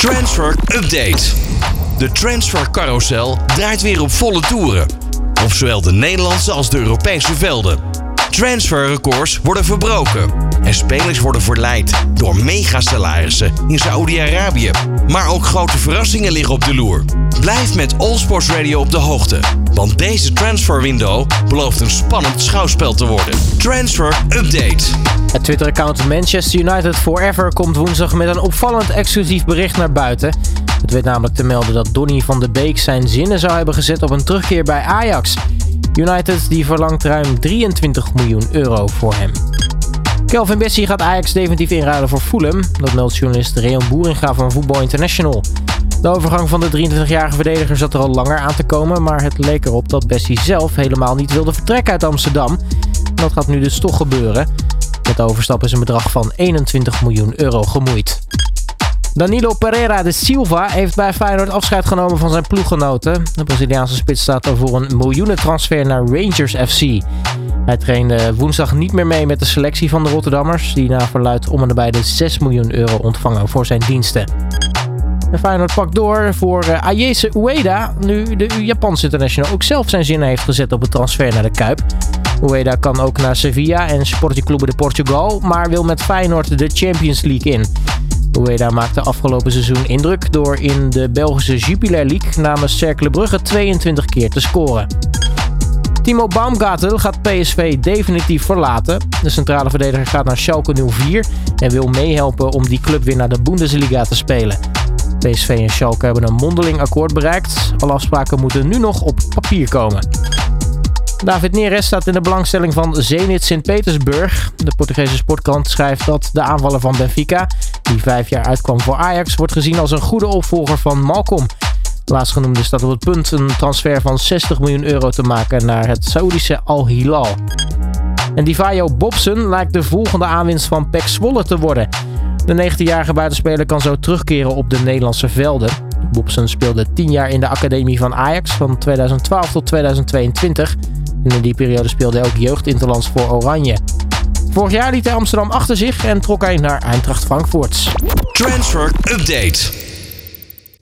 Transfer Update. De transfer carousel draait weer op volle toeren. Op zowel de Nederlandse als de Europese velden. Transferrecords worden verbroken. En spelers worden verleid door megasalarissen in Saoedi-Arabië. Maar ook grote verrassingen liggen op de loer. Blijf met All Sports Radio op de hoogte. Want deze transfer window belooft een spannend schouwspel te worden. Transfer Update. Het Twitter-account Manchester United Forever komt woensdag met een opvallend exclusief bericht naar buiten. Het werd namelijk te melden dat Donny van de Beek zijn zinnen zou hebben gezet op een terugkeer bij Ajax. United die verlangt ruim 23 miljoen euro voor hem. Kelvin Bessie gaat Ajax definitief inruilen voor Fulham. Dat meldt journalist Reon Boeringa van Voetbal International. De overgang van de 23-jarige verdediger zat er al langer aan te komen, maar het leek erop dat Bessie zelf helemaal niet wilde vertrekken uit Amsterdam. Dat gaat nu dus toch gebeuren. Met de overstap is een bedrag van 21 miljoen euro gemoeid. Danilo Pereira de Silva heeft bij Feyenoord afscheid genomen van zijn ploeggenoten. De Braziliaanse spits staat er voor een miljoenentransfer naar Rangers FC. Hij trainde woensdag niet meer mee met de selectie van de Rotterdammers, die na verluid om en nabij de 6 miljoen euro ontvangen voor zijn diensten. De Feyenoord pakt door voor uh, Ayese Ueda, nu de Japanse international ook zelf zijn zin heeft gezet op het transfer naar de Kuip. Ueda kan ook naar Sevilla en Sporting Clube de Portugal, maar wil met Feyenoord de Champions League in. Ueda maakte afgelopen seizoen indruk door in de Belgische Jupiler League namens Cercle Brugge 22 keer te scoren. Timo Baumgartel gaat PSV definitief verlaten. De centrale verdediger gaat naar Schalke 04 en wil meehelpen om die club weer naar de Bundesliga te spelen. PSV en Schalke hebben een mondeling akkoord bereikt. Alle afspraken moeten nu nog op papier komen. David Neres staat in de belangstelling van Zenit Sint-Petersburg. De Portugese sportkrant schrijft dat de aanvaller van Benfica, die vijf jaar uitkwam voor Ajax, wordt gezien als een goede opvolger van Malcolm. Laatstgenoemde staat op het punt een transfer van 60 miljoen euro te maken naar het Saoedische Al Hilal. En Divayo Bobson lijkt de volgende aanwinst van Pek Zwolle te worden. De 19-jarige buitenspeler kan zo terugkeren op de Nederlandse velden. Bobson speelde 10 jaar in de academie van Ajax van 2012 tot 2022. En in die periode speelde hij ook jeugdinterlands voor Oranje. Vorig jaar liet hij Amsterdam achter zich en trok hij naar Eintracht Frankfurt. Transfer Update.